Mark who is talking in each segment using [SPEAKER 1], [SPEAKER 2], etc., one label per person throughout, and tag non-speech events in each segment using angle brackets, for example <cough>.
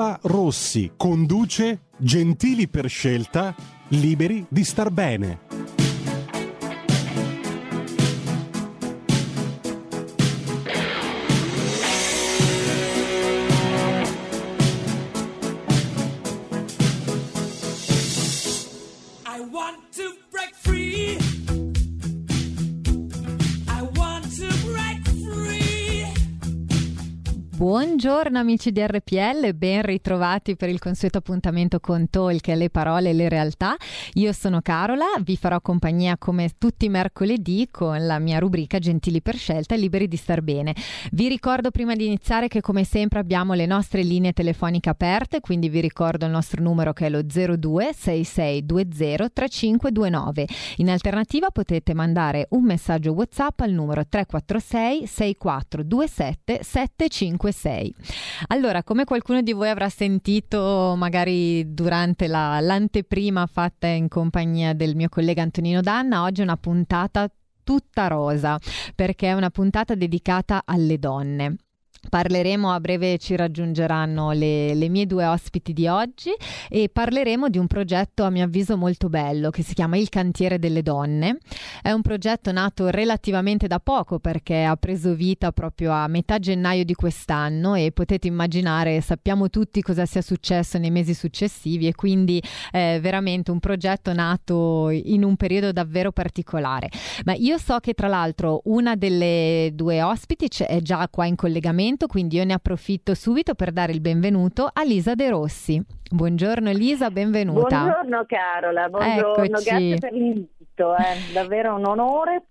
[SPEAKER 1] Carola Rossi conduce Gentili per scelta, liberi di star bene.
[SPEAKER 2] Buongiorno amici di RPL, ben ritrovati per il consueto appuntamento con Talk, le parole e le realtà. Io sono Carola, vi farò compagnia come tutti i mercoledì con la mia rubrica Gentili per scelta e liberi di star bene. Vi ricordo prima di iniziare che come sempre abbiamo le nostre linee telefoniche aperte, quindi vi ricordo il nostro numero che è lo 02 6620 3529. In alternativa potete mandare un messaggio WhatsApp al numero 346 6427 755 6. Allora, come qualcuno di voi avrà sentito magari durante la, l'anteprima fatta in compagnia del mio collega Antonino Danna, oggi è una puntata tutta rosa perché è una puntata dedicata alle donne. Parleremo a breve, ci raggiungeranno le, le, mie due ospiti di oggi e parleremo di un progetto a mio avviso molto bello che si chiama Il Cantiere delle Donne. È un progetto nato relativamente da poco perché ha preso vita proprio a metà gennaio di quest'anno e potete immaginare, sappiamo tutti cosa sia successo nei mesi successivi e quindi è veramente un progetto nato in un periodo davvero particolare. Ma io so che tra l'altro una delle due ospiti è già qua in collegamento momento, quindi io ne approfitto subito per dare il benvenuto a Lisa De Rossi. Buongiorno Lisa, benvenuta.
[SPEAKER 3] Buongiorno Carola, buongiorno, Eccoci. grazie per l'invito, è eh. davvero un onore.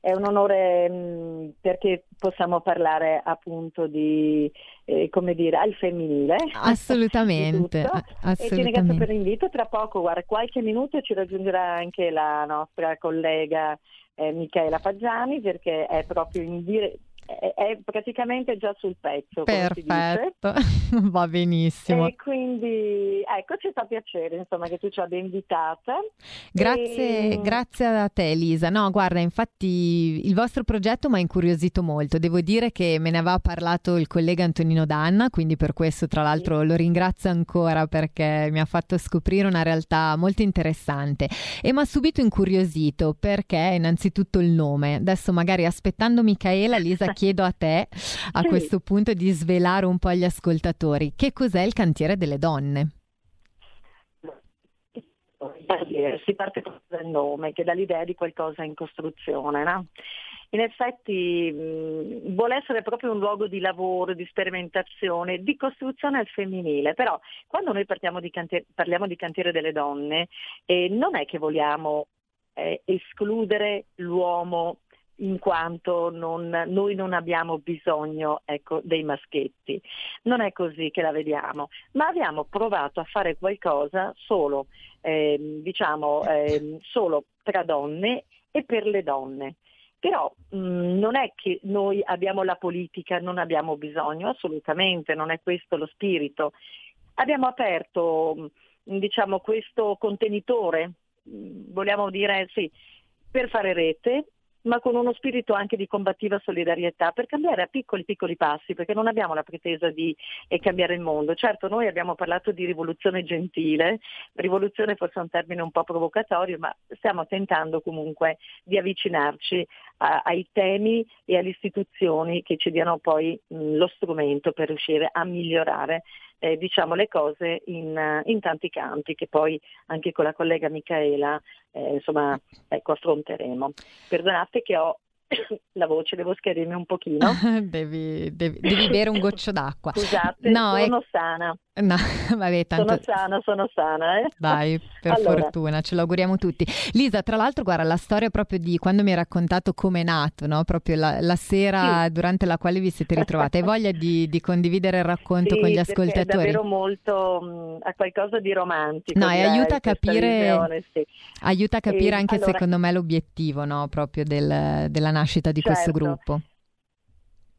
[SPEAKER 3] È un onore mh, mm, perché possiamo parlare appunto di, eh, come dire, al femminile. <laughs>
[SPEAKER 2] Assolutamente. <laughs> assolutamente.
[SPEAKER 3] E ti ringrazio per l'invito. Tra poco, guarda, qualche minuto ci raggiungerà anche la nostra collega eh, Michaela Paggiani perché è proprio in dire- è praticamente già sul pezzo.
[SPEAKER 2] Perfetto, <laughs> va benissimo.
[SPEAKER 3] E quindi ecco, ci fa piacere insomma che tu ci abbia invitata.
[SPEAKER 2] Grazie, e... grazie a te Elisa. No, guarda, infatti il vostro progetto mi ha incuriosito molto. Devo dire che me ne aveva parlato il collega Antonino Danna, quindi per questo tra l'altro sì. lo ringrazio ancora perché mi ha fatto scoprire una realtà molto interessante e mi ha subito incuriosito perché innanzitutto il nome. Adesso magari aspettando Michaela, Elisa chiedo a te a sì. questo punto di svelare un po' agli ascoltatori che cos'è il cantiere delle donne.
[SPEAKER 3] Si parte dal nome, che dà l'idea di qualcosa in costruzione, no? in effetti mh, vuole essere proprio un luogo di lavoro, di sperimentazione, di costruzione al femminile, però quando noi di cantiere, parliamo di cantiere delle donne eh, non è che vogliamo eh, escludere l'uomo in quanto non, noi non abbiamo bisogno ecco, dei maschetti. Non è così che la vediamo, ma abbiamo provato a fare qualcosa solo, eh, diciamo, eh, solo tra donne e per le donne. Però mh, non è che noi abbiamo la politica, non abbiamo bisogno, assolutamente, non è questo lo spirito. Abbiamo aperto diciamo, questo contenitore, vogliamo dire sì, per fare rete ma con uno spirito anche di combattiva solidarietà, per cambiare a piccoli piccoli passi, perché non abbiamo la pretesa di eh, cambiare il mondo. Certo, noi abbiamo parlato di rivoluzione gentile, rivoluzione forse è un termine un po' provocatorio, ma stiamo tentando comunque di avvicinarci a, ai temi e alle istituzioni che ci diano poi mh, lo strumento per riuscire a migliorare eh, diciamo le cose in, in, tanti campi che poi anche con la collega Michaela eh, insomma, ecco, affronteremo. Perdonate che ho <coughs> la voce, devo schiarirmi un pochino. <laughs>
[SPEAKER 2] devi, devi, devi, bere un goccio d'acqua.
[SPEAKER 3] Scusate, no, sono è... sana.
[SPEAKER 2] No, <laughs> vabbè, tanto...
[SPEAKER 3] Sono sana, sono sana. Eh?
[SPEAKER 2] Dai, per allora. fortuna, ce lo auguriamo tutti. Lisa, tra l'altro, guarda, la storia proprio di quando mi hai raccontato come è nato, no? proprio la, la sera sì. durante la quale vi siete ritrovate. Hai voglia di, di, condividere il racconto
[SPEAKER 3] sì,
[SPEAKER 2] con gli ascoltatori? È
[SPEAKER 3] davvero molto, ha qualcosa di romantico.
[SPEAKER 2] No, e aiuta a capire, sì. aiuta a capire e, anche allora... secondo me l'obiettivo no? proprio del, della nascita di certo. questo gruppo.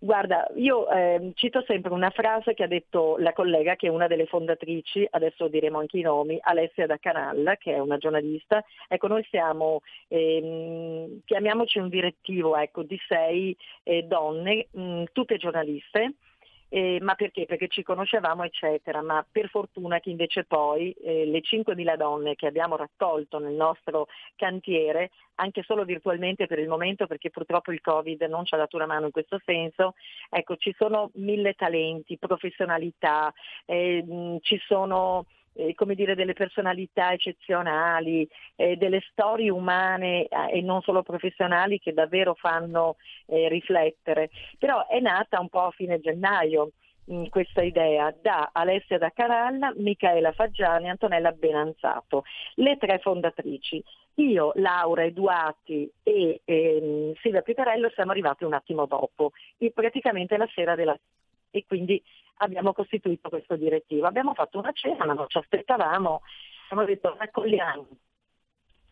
[SPEAKER 3] Guarda, io eh, cito sempre una frase che ha detto la collega che è una delle fondatrici, adesso diremo anche i nomi, Alessia da Canal, che è una giornalista. Ecco, noi siamo, ehm, chiamiamoci un direttivo ecco, di sei eh, donne, mh, tutte giornaliste, eh, ma perché? Perché ci conoscevamo eccetera, ma per fortuna che invece poi eh, le 5.000 donne che abbiamo raccolto nel nostro cantiere, anche solo virtualmente per il momento perché purtroppo il Covid non ci ha dato una mano in questo senso, ecco ci sono mille talenti, professionalità, eh, ci sono eh, come dire, delle personalità eccezionali, eh, delle storie umane eh, e non solo professionali che davvero fanno eh, riflettere. Però è nata un po' a fine gennaio mh, questa idea da Alessia da Caralla, Michaela Faggiani e Antonella Benanzato, le tre fondatrici. Io, Laura Eduati e ehm, Silvia Pitarello siamo arrivati un attimo dopo, praticamente la sera della e quindi abbiamo costituito questo direttivo. Abbiamo fatto una cena, ma non ci aspettavamo, abbiamo detto raccogliamo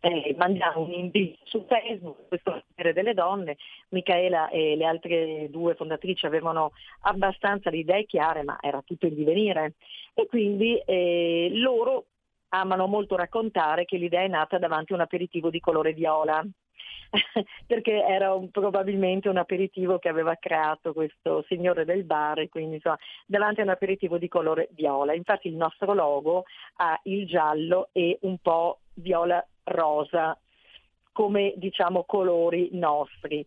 [SPEAKER 3] eh, mandiamo un invito su Facebook, questo è delle donne, Michaela e le altre due fondatrici avevano abbastanza le idee chiare, ma era tutto in divenire. E quindi eh, loro amano molto raccontare che l'idea è nata davanti a un aperitivo di colore viola. <laughs> perché era un, probabilmente un aperitivo che aveva creato questo signore del bar, quindi insomma, davanti a un aperitivo di colore viola. Infatti il nostro logo ha il giallo e un po' viola rosa come diciamo colori nostri.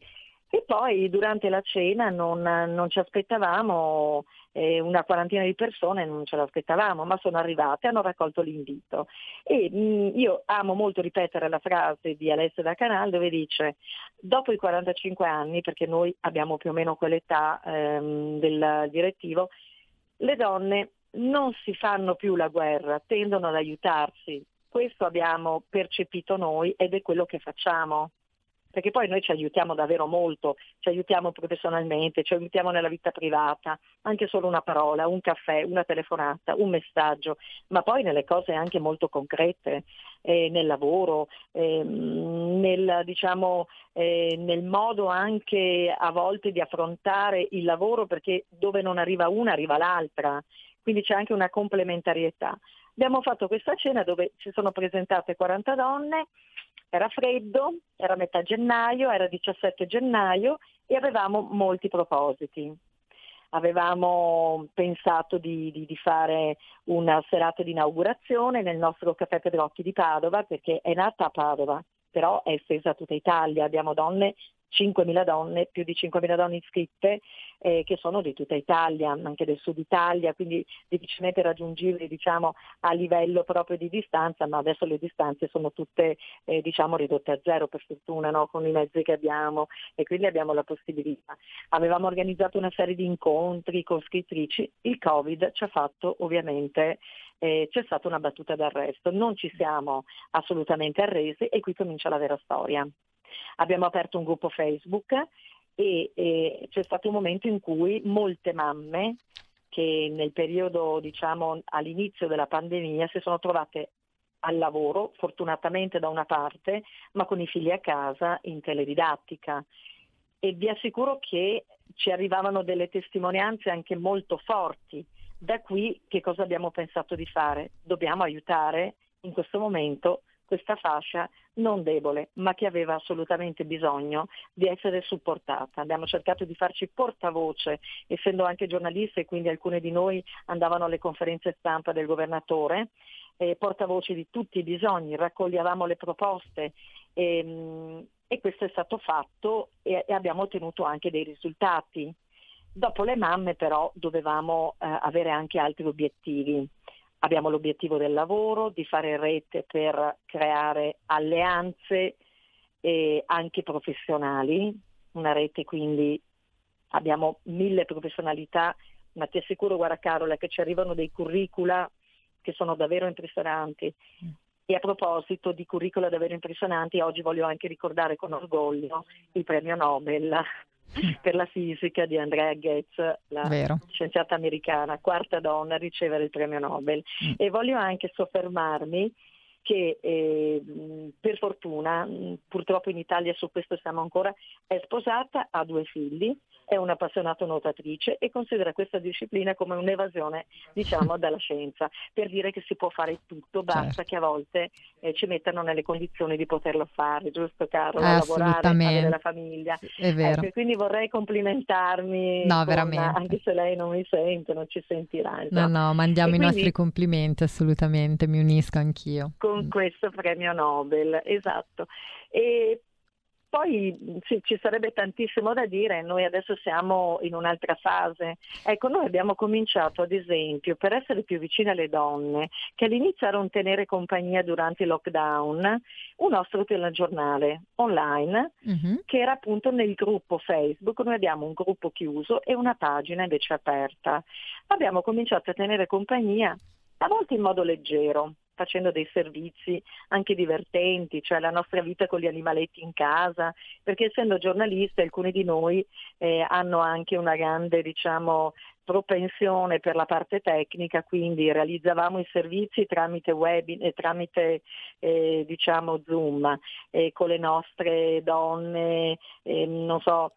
[SPEAKER 3] E poi durante la cena non, non ci aspettavamo, eh, una quarantina di persone non ce l'aspettavamo, ma sono arrivate, hanno raccolto l'invito. E mh, mm, io amo molto ripetere la frase di Alessia da Canal dove dice, dopo i 45 anni, perché noi abbiamo più o meno quell'età ehm, del direttivo, le donne non si fanno più la guerra, tendono ad aiutarsi. Questo abbiamo percepito noi ed è quello che facciamo perché poi noi ci aiutiamo davvero molto, ci aiutiamo professionalmente, ci aiutiamo nella vita privata, anche solo una parola, un caffè, una telefonata, un messaggio, ma poi nelle cose anche molto concrete, eh, nel lavoro, eh, nel, diciamo, eh, nel modo anche a volte di affrontare il lavoro, perché dove non arriva una arriva l'altra, quindi c'è anche una complementarietà. Abbiamo fatto questa cena dove si sono presentate 40 donne era freddo, era metà gennaio, era 17 gennaio e avevamo molti propositi. Avevamo pensato di, di, di fare una serata di inaugurazione nel nostro caffè Pedrocchi di Padova perché è nata a Padova, però è estesa a tutta Italia. Abbiamo donne 5.000 donne, più di 5.000 donne iscritte eh, che sono di tutta Italia, anche del sud Italia, quindi difficilmente raggiungibili diciamo, a livello proprio di distanza, ma adesso le distanze sono tutte eh, diciamo, ridotte a zero per fortuna no? con i mezzi che abbiamo e quindi abbiamo la possibilità. Avevamo organizzato una serie di incontri con scrittrici, il Covid ci ha fatto ovviamente eh, c'è stata una battuta d'arresto, non ci siamo assolutamente arresi e qui comincia la vera storia. Abbiamo aperto un gruppo Facebook e, e c'è stato un momento in cui molte mamme che nel periodo, diciamo, all'inizio della pandemia si sono trovate al lavoro, fortunatamente da una parte, ma con i figli a casa in teledidattica. E vi assicuro che ci arrivavano delle testimonianze anche molto forti. Da qui che cosa abbiamo pensato di fare? Dobbiamo aiutare in questo momento questa fascia non debole, ma che aveva assolutamente bisogno di essere supportata. Abbiamo cercato di farci portavoce, essendo anche giornalisti e quindi alcune di noi andavano alle conferenze stampa del governatore, eh, portavoce di tutti i bisogni, raccoglievamo le proposte e, ehm, e questo è stato fatto e, e abbiamo ottenuto anche dei risultati. Dopo le mamme però dovevamo eh, avere anche altri obiettivi. Abbiamo l'obiettivo del lavoro, di fare rete per creare alleanze anche professionali, una rete quindi abbiamo mille professionalità ma ti assicuro, guarda Carola, che ci arrivano dei curricula che sono davvero impressionanti. E a proposito di curricula davvero impressionanti, oggi voglio anche ricordare con orgoglio il premio Nobel. <clears throat> per la fisica di Andrea Goetz, la Vero. scienziata americana, quarta donna a ricevere il premio Nobel. Mm. E voglio anche soffermarmi che eh, per fortuna, purtroppo in Italia su questo siamo ancora, è sposata, ha due figli, è un'appassionata nuotatrice e considera questa disciplina come un'evasione diciamo, <laughs> dalla scienza, per dire che si può fare tutto, basta certo. che a volte eh, ci mettano nelle condizioni di poterlo fare, giusto Carlo? Lavorare, avere la famiglia.
[SPEAKER 2] È vero.
[SPEAKER 3] Ecco, quindi vorrei complimentarmi,
[SPEAKER 2] no,
[SPEAKER 3] con, anche se lei non mi sente, non ci sentirà.
[SPEAKER 2] Insomma. No, no, mandiamo e i quindi, nostri complimenti assolutamente, mi unisco anch'io.
[SPEAKER 3] Con mm. questo premio Nobel, esatto. E poi sì, ci sarebbe tantissimo da dire, noi adesso siamo in un'altra fase. Ecco, noi abbiamo cominciato ad esempio per essere più vicini alle donne che all'inizio erano tenere compagnia durante il lockdown, un nostro telegiornale online uh-huh. che era appunto nel gruppo Facebook, noi abbiamo un gruppo chiuso e una pagina invece aperta. Abbiamo cominciato a tenere compagnia a volte in modo leggero, facendo dei servizi anche divertenti, cioè la nostra vita con gli animaletti in casa, perché essendo giornalisti alcuni di noi eh, hanno anche una grande diciamo, propensione per la parte tecnica, quindi realizzavamo i servizi tramite web e tramite eh, diciamo Zoom eh, con le nostre donne, eh, non so,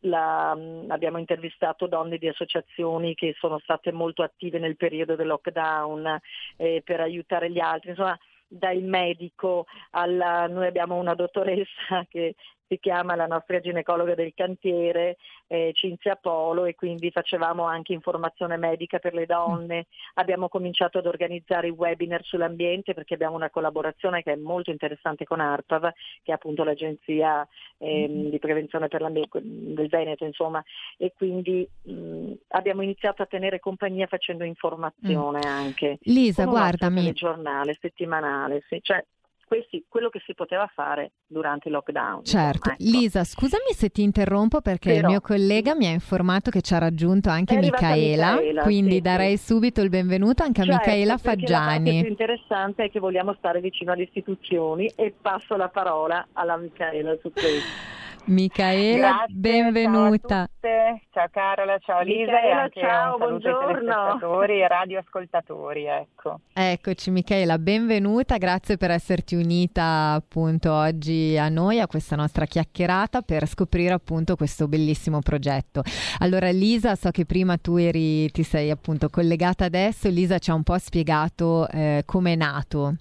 [SPEAKER 3] la, abbiamo intervistato donne di associazioni che sono state molto attive nel periodo del lockdown eh, per aiutare gli altri, insomma dal medico alla, noi abbiamo una dottoressa <laughs> che si chiama la nostra ginecologa del cantiere, eh, Cinzia Polo, e quindi facevamo anche informazione medica per le donne. Abbiamo cominciato ad organizzare i webinar sull'ambiente perché abbiamo una collaborazione che è molto interessante con ARPAV, che è appunto l'agenzia eh, di prevenzione per l'ambiente del Veneto, insomma, e quindi mh, abbiamo iniziato a tenere compagnia facendo informazione mm. anche.
[SPEAKER 2] Lisa, guardami.
[SPEAKER 3] Un giornale settimanale, sì. cioè, questi, quello che si poteva fare durante il lockdown.
[SPEAKER 2] Certo. Ecco. Lisa, scusami se ti interrompo perché Però, il mio collega mi ha informato che ci ha raggiunto anche Micaela, Micaela, quindi sì, darei sì. subito il benvenuto anche certo, a Micaela Faggiani.
[SPEAKER 3] La più interessante è che vogliamo stare vicino alle istituzioni e passo la parola alla Micaela su questo.
[SPEAKER 2] Micaela, Grazie, benvenuta.
[SPEAKER 4] Ciao, ciao Carola, ciao Lisa
[SPEAKER 3] Micaela,
[SPEAKER 4] e anche
[SPEAKER 3] ciao,
[SPEAKER 4] un saluto
[SPEAKER 3] buongiorno.
[SPEAKER 4] ai e radioascoltatori. Ecco.
[SPEAKER 2] Eccoci Micaela, benvenuta, grazie per esserti unita appunto oggi a noi, a questa nostra chiacchierata per scoprire appunto questo bellissimo progetto. Allora Lisa, so che prima tu eri, ti sei appunto collegata adesso, Lisa ci ha un po' spiegato eh, come è nato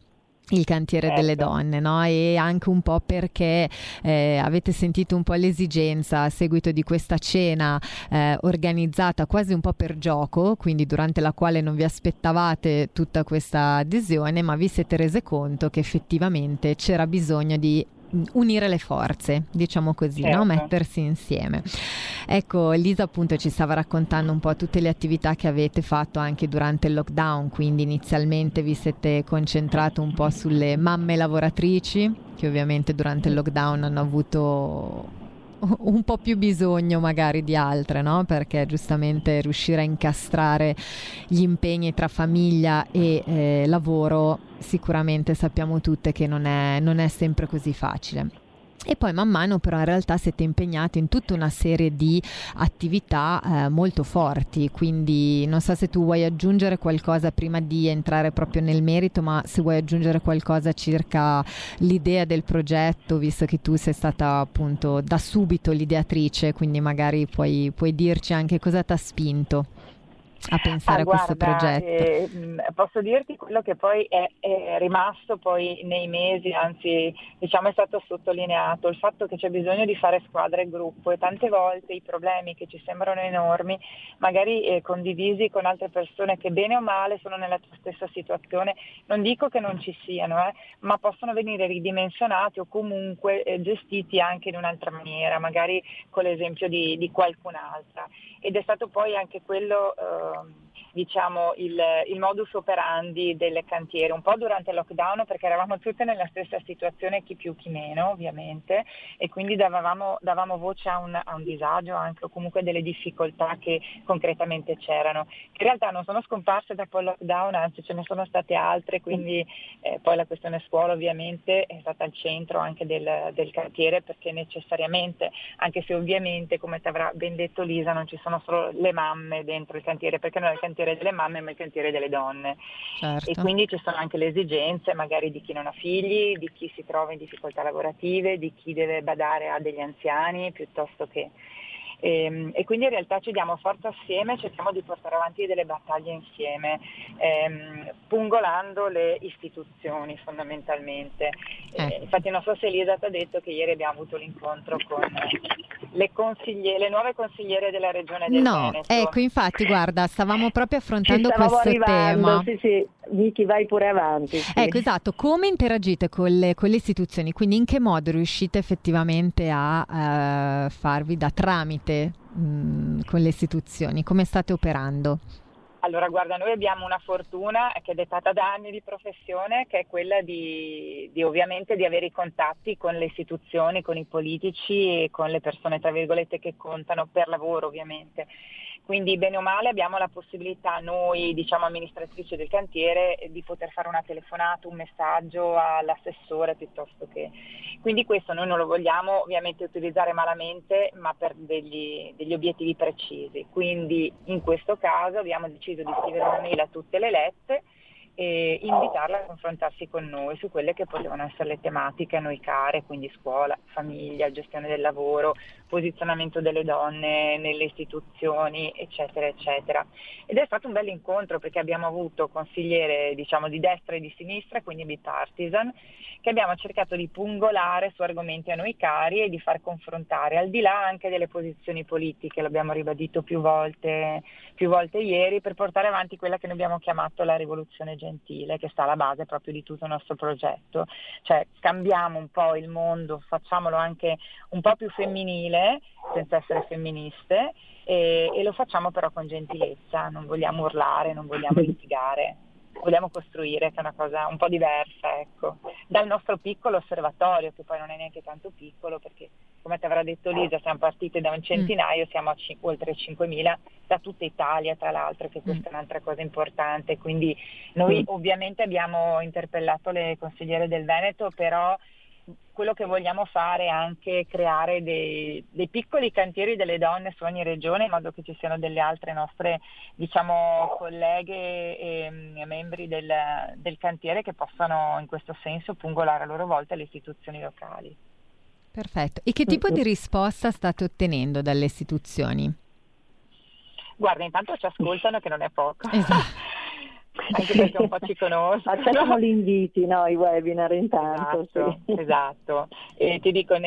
[SPEAKER 2] il cantiere certo. delle donne, no? E anche un po' perché eh, avete sentito un po' l'esigenza a seguito di questa cena eh, organizzata quasi un po' per gioco, quindi durante la quale non vi aspettavate tutta questa adesione, ma vi siete rese conto che effettivamente c'era bisogno di unire le forze, diciamo così, certo. no? mettersi insieme. Ecco, Lisa appunto ci stava raccontando un po' tutte le attività che avete fatto anche durante il lockdown, quindi inizialmente vi siete concentrato un po' sulle mamme lavoratrici, che ovviamente durante il lockdown hanno avuto un po' più bisogno magari di altre, no? Perché giustamente riuscire a incastrare gli impegni tra famiglia e eh, lavoro sicuramente sappiamo tutte che non è, non è sempre così facile. E poi man mano però in realtà siete impegnati in tutta una serie di attività eh, molto forti, quindi non so se tu vuoi aggiungere qualcosa prima di entrare proprio nel merito, ma se vuoi aggiungere qualcosa circa l'idea del progetto, visto che tu sei stata appunto da subito l'ideatrice, quindi magari puoi, puoi dirci anche cosa ti ha spinto a pensare ah, a questo progetto?
[SPEAKER 4] Eh, posso dirti quello che poi è, è, rimasto poi nei mesi, anzi diciamo è stato sottolineato, il fatto che c'è bisogno di fare squadra e gruppo e tante volte i problemi che ci sembrano enormi, magari eh, condivisi con altre persone che bene o male sono nella tua stessa situazione, non dico che non ci siano, eh, ma possono venire ridimensionati o comunque eh, gestiti anche in un'altra maniera, magari con l'esempio di, di qualcun'altra ed è stato poi anche quello eh, diciamo, il, il, modus operandi delle cantiere, un po' durante il lockdown perché eravamo tutte nella stessa situazione, chi più chi meno ovviamente, e quindi davamo, davamo voce a un, a un, disagio anche o comunque delle difficoltà che concretamente c'erano. In realtà non sono scomparse dopo il lockdown, anzi ce ne sono state altre, quindi eh, poi la questione scuola ovviamente è stata al centro anche del, del cantiere perché necessariamente, anche se ovviamente come ti avrà ben detto Lisa, non ci sono solo le mamme dentro il cantiere, perché non è il cantiere delle mamme ma il cantiere delle donne. Certo. E quindi ci sono anche le esigenze magari di chi non ha figli, di chi si trova in difficoltà lavorative, di chi deve badare a degli anziani piuttosto che e, ehm, e, quindi in realtà ci diamo forza assieme, cerchiamo di portare avanti delle battaglie insieme, ehm, pungolando le istituzioni fondamentalmente. Eh. Eh, infatti non so se Elisa ti ha detto che ieri abbiamo avuto l'incontro con le, le nuove consigliere della regione del
[SPEAKER 2] no,
[SPEAKER 4] Veneto.
[SPEAKER 2] ecco infatti guarda, stavamo proprio affrontando questo
[SPEAKER 3] arrivando,
[SPEAKER 2] tema.
[SPEAKER 3] Sì, sì. Vicky vai pure avanti. Sì.
[SPEAKER 2] Ecco esatto, come interagite con le, con le, istituzioni? Quindi in che modo riuscite effettivamente a uh, farvi da tramite? Fate mh, mm, con le istituzioni? Come state operando?
[SPEAKER 4] Allora, guarda, noi abbiamo una fortuna che è dettata da anni di professione, che è quella di, di, ovviamente di avere i contatti con le istituzioni, con i politici e con le persone, tra virgolette, che contano per lavoro, ovviamente. Quindi bene o male abbiamo la possibilità noi, diciamo amministratrici del cantiere, di poter fare una telefonata, un messaggio all'assessore piuttosto che. Quindi questo noi non lo vogliamo ovviamente utilizzare malamente, ma per degli, degli obiettivi precisi. Quindi in questo caso abbiamo deciso di scrivere una mail a tutte le elette e invitarla a confrontarsi con noi su quelle che potevano essere le tematiche a noi care, quindi scuola, famiglia, gestione del lavoro, posizionamento delle donne nelle istituzioni, eccetera, eccetera. Ed è stato un bel incontro perché abbiamo avuto consigliere diciamo, di destra e di sinistra, quindi bipartisan, che abbiamo cercato di pungolare su argomenti a noi cari e di far confrontare, al di là anche delle posizioni politiche, l'abbiamo ribadito più volte, più volte ieri, per portare avanti quella che noi abbiamo chiamato la rivoluzione gentile, che sta alla base proprio di tutto il nostro progetto. Cioè cambiamo un po' il mondo, facciamolo anche un po' più femminile senza essere femministe e, e lo facciamo però con gentilezza, non vogliamo urlare, non vogliamo <laughs> litigare vogliamo costruire, che è una cosa un po' diversa, ecco. Dal nostro piccolo osservatorio, che poi non è neanche tanto piccolo, perché avrà detto Lisa, siamo partiti da un centinaio, siamo a c- oltre 5.000 da tutta Italia, tra l'altro, che questa è un'altra cosa importante. Quindi noi ovviamente abbiamo interpellato le consigliere del Veneto, però quello che vogliamo fare è anche creare dei, dei, piccoli cantieri delle donne su ogni regione in modo che ci siano delle altre nostre diciamo, colleghe e, e membri del, del, cantiere che possano in questo senso pungolare a loro volta le istituzioni locali.
[SPEAKER 2] Perfetto. E che tipo di risposta state ottenendo dalle istituzioni?
[SPEAKER 4] Guarda, intanto ci ascoltano che non è poco. Esatto. <laughs> anche perché un po' ci conoscono.
[SPEAKER 3] Facciamo gli inviti, no? I webinar intanto.
[SPEAKER 4] Esatto, sì. esatto. E ti dico, in,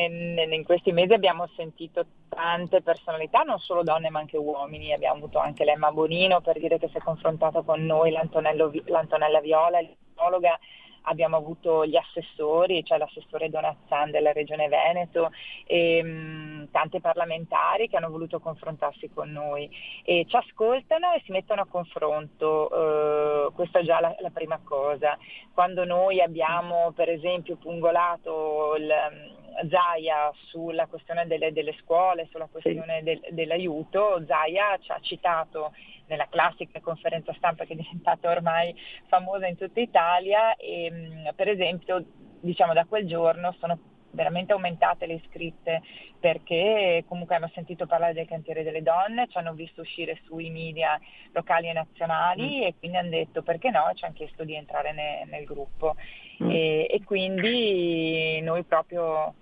[SPEAKER 4] in, questi mesi abbiamo sentito tante personalità, non solo donne ma anche uomini, abbiamo avuto anche l'Emma Bonino per dire che si è confrontata con noi, l'Antonella Viola, l'etnologa abbiamo avuto gli assessori, cioè l'assessore Donazzan della Regione Veneto e mh, mm, tante parlamentari che hanno voluto confrontarsi con noi e ci ascoltano e si mettono a confronto, eh, questa è già la, la, prima cosa. Quando noi abbiamo per esempio pungolato il Zaia sulla questione delle, delle scuole, sulla questione del, dell'aiuto, Zaia ci ha citato nella classica conferenza stampa che è diventata ormai famosa in tutta Italia e mm, per esempio diciamo da quel giorno sono veramente aumentate le iscritte perché comunque hanno sentito parlare del cantiere delle donne, ci hanno visto uscire sui media locali e nazionali mm. e quindi hanno detto perché no, ci hanno chiesto di entrare ne, nel gruppo mm. e, e, quindi noi proprio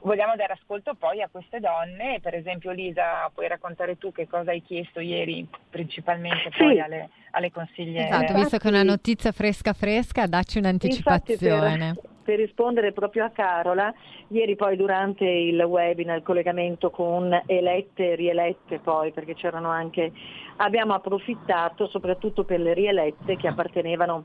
[SPEAKER 4] vogliamo dare ascolto poi a queste donne, per esempio Lisa puoi raccontare tu che cosa hai chiesto ieri principalmente sì. poi alle, alle consigliere.
[SPEAKER 2] Esatto, visto che è una notizia fresca fresca, dacci un'anticipazione.
[SPEAKER 3] Per, per, rispondere proprio a Carola, ieri poi durante il webinar, il collegamento con elette e rielette poi, perché c'erano anche, abbiamo approfittato soprattutto per le rielette che appartenevano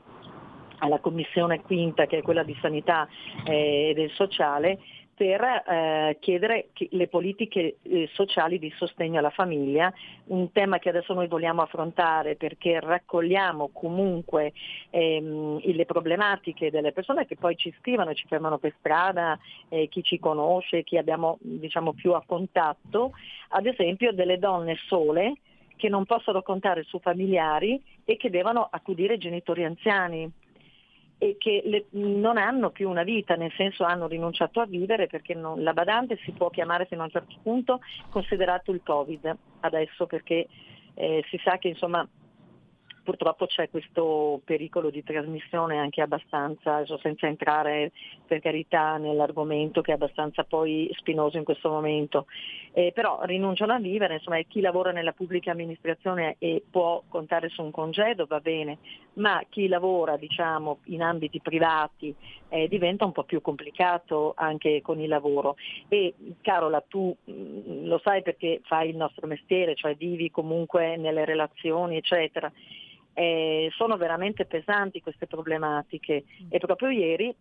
[SPEAKER 3] alla commissione quinta che è quella di sanità eh, e del sociale per eh, chiedere le politiche eh, sociali di sostegno alla famiglia, un tema che adesso noi vogliamo affrontare perché raccogliamo comunque ehm, le problematiche delle persone che poi ci scrivono, ci fermano per strada, eh, chi ci conosce, chi abbiamo diciamo, più a contatto, ad esempio delle donne sole che non possono contare su familiari e che devono accudire genitori anziani e che le, non hanno più una vita, nel senso hanno rinunciato a vivere perché non, la badante si può chiamare fino a un certo punto considerato il Covid adesso perché eh, si sa che insomma purtroppo c'è questo pericolo di trasmissione anche abbastanza, senza entrare per carità nell'argomento che è abbastanza poi spinoso in questo momento, eh, però rinunciano a vivere, insomma chi lavora nella pubblica amministrazione e può contare su un congedo va bene, ma chi lavora diciamo, in ambiti privati eh, diventa un po' più complicato anche con il lavoro. E Carola, tu mh, mm, lo sai perché fai il nostro mestiere, cioè vivi comunque nelle relazioni, eccetera eh, sono veramente pesanti queste problematiche e proprio ieri,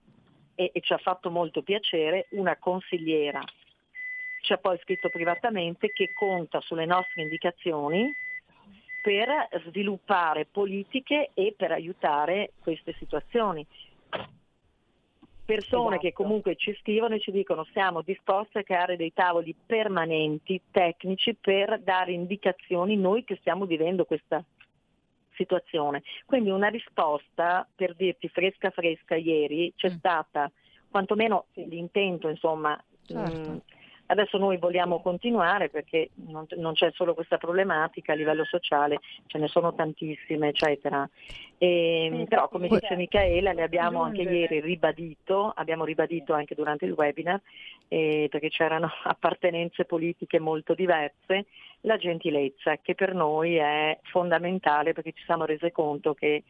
[SPEAKER 3] e, e ci ha fatto molto piacere, una consigliera ci ha poi scritto privatamente che conta sulle nostre indicazioni per sviluppare politiche e per aiutare queste situazioni. Persone esatto. che comunque ci scrivono e ci dicono siamo disposti a creare dei tavoli permanenti, tecnici, per dare indicazioni noi che stiamo vivendo questa situazione. Quindi una risposta, per dirti fresca fresca ieri, c'è mm. stata, quantomeno l'intento insomma, certo. mh, mm, Adesso noi vogliamo continuare perché non, non, c'è solo questa problematica a livello sociale, ce ne sono tantissime, eccetera. E, sì, però come dice Michaela, le abbiamo anche ieri ribadito, abbiamo ribadito anche durante il webinar, eh, perché c'erano <laughs> appartenenze politiche molto diverse, la gentilezza che per noi è fondamentale perché ci siamo resi conto che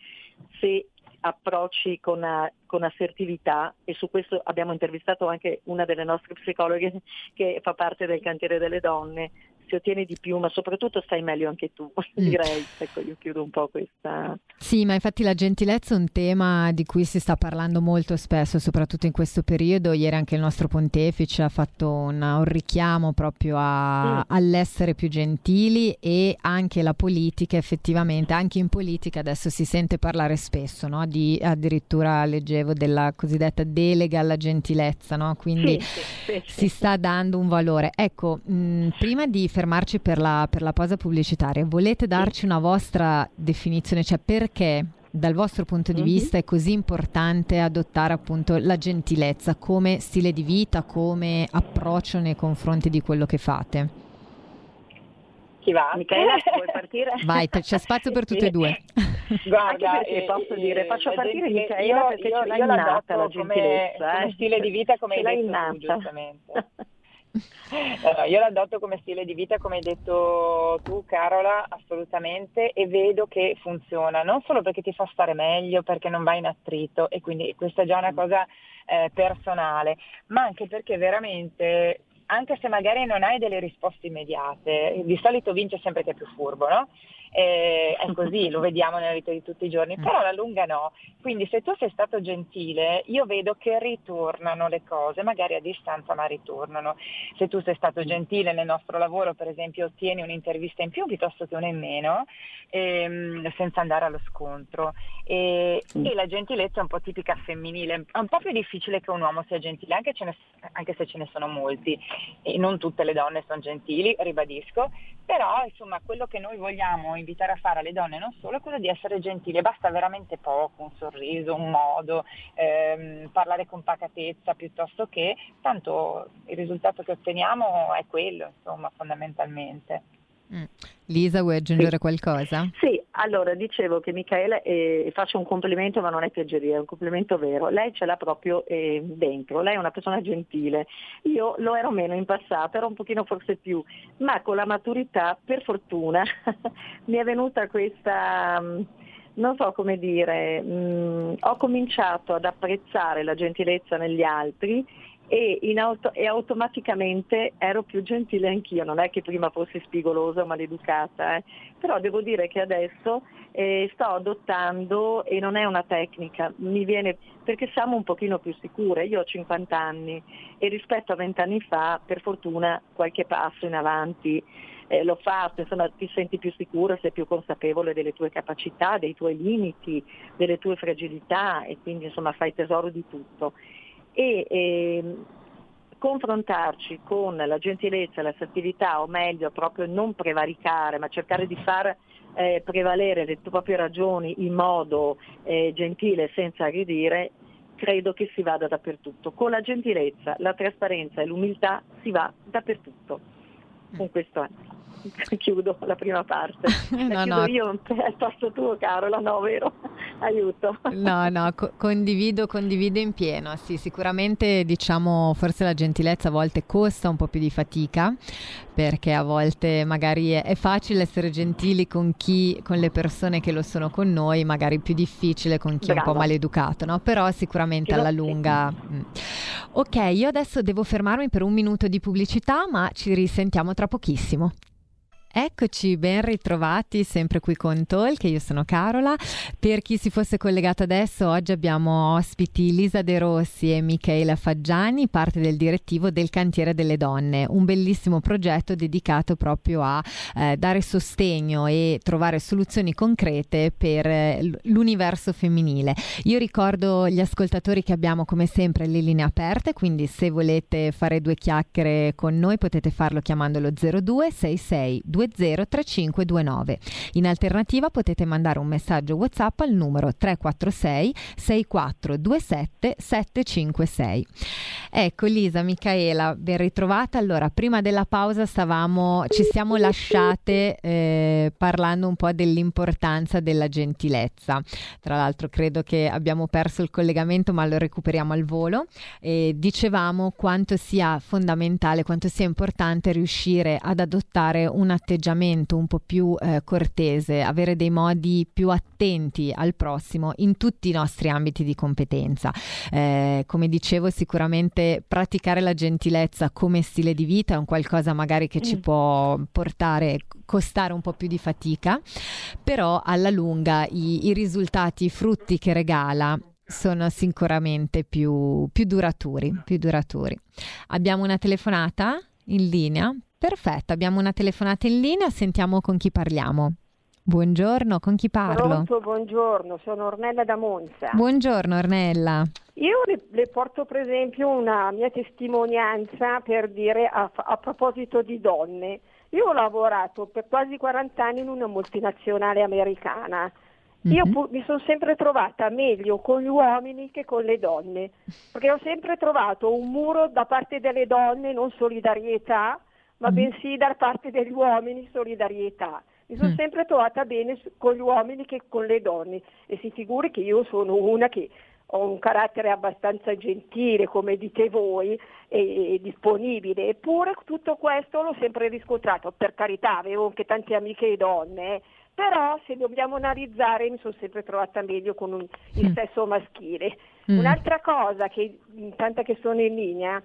[SPEAKER 3] se approcci con, eh, con, assertività e su questo abbiamo intervistato anche una delle nostre psicologhe <laughs> che fa parte del cantiere delle donne si ottiene di più, ma soprattutto stai meglio anche tu, <laughs> mm. direi. Ecco, io chiudo un po' questa.
[SPEAKER 2] Sì, ma infatti la gentilezza è un tema di cui si sta parlando molto spesso, soprattutto in questo periodo. Ieri anche il nostro pontefice ha fatto un, un richiamo proprio a, mm. all'essere più gentili e anche la politica, effettivamente, anche in politica adesso si sente parlare spesso, no? di, addirittura leggevo della cosiddetta delega alla gentilezza, no? quindi sì, sì, sì, si sta dando un valore. Ecco, mh, prima di fermarci per la, per la pausa pubblicitaria, volete darci una vostra definizione, cioè perché dal vostro punto di mm-hmm. vista è così importante adottare appunto la gentilezza come stile di vita, come approccio nei confronti di quello che fate?
[SPEAKER 3] Chi va? Michela, <laughs> vuoi partire?
[SPEAKER 2] Vai, c'è spazio per tutte e due.
[SPEAKER 3] Guarda, eh, posso dire, faccio partire Michela io, perché io, ce l'hai innata la gentilezza.
[SPEAKER 4] Come, eh? stile di vita come ce hai detto tu, giustamente. Allora, io l'adotto come stile di vita, come hai detto tu Carola, assolutamente, e vedo che funziona, non solo perché ti fa stare meglio, perché non vai in attrito, e quindi questa è già una mm. cosa eh, personale, ma anche perché veramente, anche se magari non hai delle risposte immediate, di solito vince sempre chi è più furbo, no? Eh, è così, lo vediamo nella vita di tutti i giorni, mm. però alla lunga no. Quindi se tu sei stato gentile, io vedo che ritornano le cose, magari a distanza ma ritornano. Se tu sei stato gentile nel nostro lavoro, per esempio, ottieni un'intervista in più piuttosto che una in meno, ehm, senza andare allo scontro. E, mm. e, la gentilezza è un po' tipica femminile, è un po' più difficile che un uomo sia gentile, anche, ne, anche se ce ne sono molti. E non tutte le donne sono gentili, ribadisco, però insomma quello che noi vogliamo invitare a fare alle donne non solo è quello di essere gentili, basta veramente poco, un sorriso, un modo, ehm, parlare con pacatezza piuttosto che, tanto il risultato che otteniamo è quello, insomma, fondamentalmente.
[SPEAKER 2] Mm. Lisa, vuoi aggiungere sì. qualcosa?
[SPEAKER 3] Sì, allora dicevo che Michele, eh, faccio un complimento ma non è piaggeria, è un complimento vero, lei ce l'ha proprio eh, dentro, lei è una persona gentile, io lo ero meno in passato, ero un pochino forse più, ma con la maturità per fortuna <laughs> mi è venuta questa... Mm, non so come dire, mh, mm, ho cominciato ad apprezzare la gentilezza negli altri e, auto- e, automaticamente ero più gentile anch'io, non è che prima fossi spigolosa o maleducata, eh. però devo dire che adesso eh, sto adottando e non è una tecnica, mi viene perché siamo un pochino più sicure, io ho 50 anni e rispetto a 20 anni fa per fortuna qualche passo in avanti eh, l'ho fatto, insomma ti senti più sicuro, sei più consapevole delle tue capacità, dei tuoi limiti, delle tue fragilità e quindi insomma fai tesoro di tutto e eh, confrontarci con la gentilezza, l'assertività o meglio proprio non prevaricare ma cercare di far eh, prevalere le proprie ragioni in modo eh, gentile senza aggredire credo che si vada dappertutto. Con la gentilezza, la trasparenza e l'umiltà si va dappertutto. Con questo anno. <laughs> chiudo la prima parte. La <laughs> no, no. io posto tuo, Carola, no, vero? Aiuto.
[SPEAKER 2] No, no, co- condivido, condivido in pieno. Sì, sicuramente diciamo forse la gentilezza a volte costa un po' più di fatica perché a volte magari è, è facile essere gentili con chi, con le persone che lo sono con noi, magari più difficile con chi Brava. è un po' maleducato, no? Però sicuramente alla lunga. Mm. Ok, io adesso devo fermarmi per un minuto di pubblicità, ma ci risentiamo tra pochissimo. Eccoci, ben ritrovati sempre qui con Talk, io sono Carola. Per chi si fosse collegato adesso, oggi abbiamo ospiti Lisa De Rossi e Michaela Faggiani, parte del direttivo del Cantiere delle Donne, un bellissimo progetto dedicato proprio a eh, dare sostegno e trovare soluzioni concrete per eh, l'universo femminile. Io ricordo gli ascoltatori che abbiamo come sempre le linee aperte, quindi se volete fare due chiacchiere con noi potete farlo chiamandolo 0266 203529. In alternativa potete mandare un messaggio WhatsApp al numero 346 6427 756. Ecco Lisa, Michaela, ben ritrovata. Allora, prima della pausa stavamo, ci siamo lasciate eh, parlando un po' dell'importanza della gentilezza. Tra l'altro credo che abbiamo perso il collegamento, ma lo recuperiamo al volo. E dicevamo quanto sia fondamentale, quanto sia importante riuscire ad adottare una atteggiamento un po' più eh, cortese, avere dei modi più attenti al prossimo in tutti i nostri ambiti di competenza. Eh, come dicevo, sicuramente praticare la gentilezza come stile di vita è un qualcosa magari che ci mm. può portare costare un po' più di fatica, però alla lunga i, i risultati, i frutti che regala sono sicuramente più, più, duraturi, più duraturi. Abbiamo una telefonata in linea? Perfetto, abbiamo una telefonata in linea, sentiamo con chi parliamo. Buongiorno, con chi parlo?
[SPEAKER 5] Pronto, buongiorno, sono Ornella da Monza.
[SPEAKER 2] Buongiorno Ornella.
[SPEAKER 5] Io le, le porto per esempio una mia testimonianza per dire a, a proposito di donne. Io ho lavorato per quasi 40 anni in una multinazionale americana. Io mm-hmm. pu- mi sono sempre trovata meglio con gli uomini che con le donne, perché ho sempre trovato un muro da parte delle donne, non solidarietà, ma mm. bensì da parte degli uomini solidarietà. Mi sono mm. sempre trovata bene con gli uomini che con le donne e si figuri che io sono una che ho un carattere abbastanza gentile, come dite voi, e, e, disponibile, eppure tutto questo l'ho sempre riscontrato. Per carità, avevo anche tante amiche donne, eh. Però se dobbiamo analizzare mi sono sempre trovata meglio con un, il mm. sesso maschile. Mm. Un'altra cosa, che, intanto che sono in linea,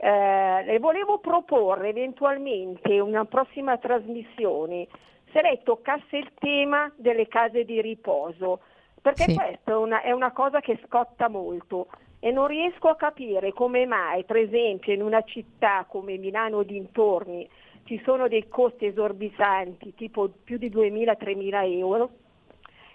[SPEAKER 5] eh, le volevo proporre eventualmente una prossima trasmissione se lei toccasse il tema delle case di riposo, perché sì. questa è una, è una cosa che scotta molto e non riesco a capire come mai, per esempio, in una città come Milano dintorni ci sono dei costi esorbitanti, tipo più di 2.000-3.000 euro,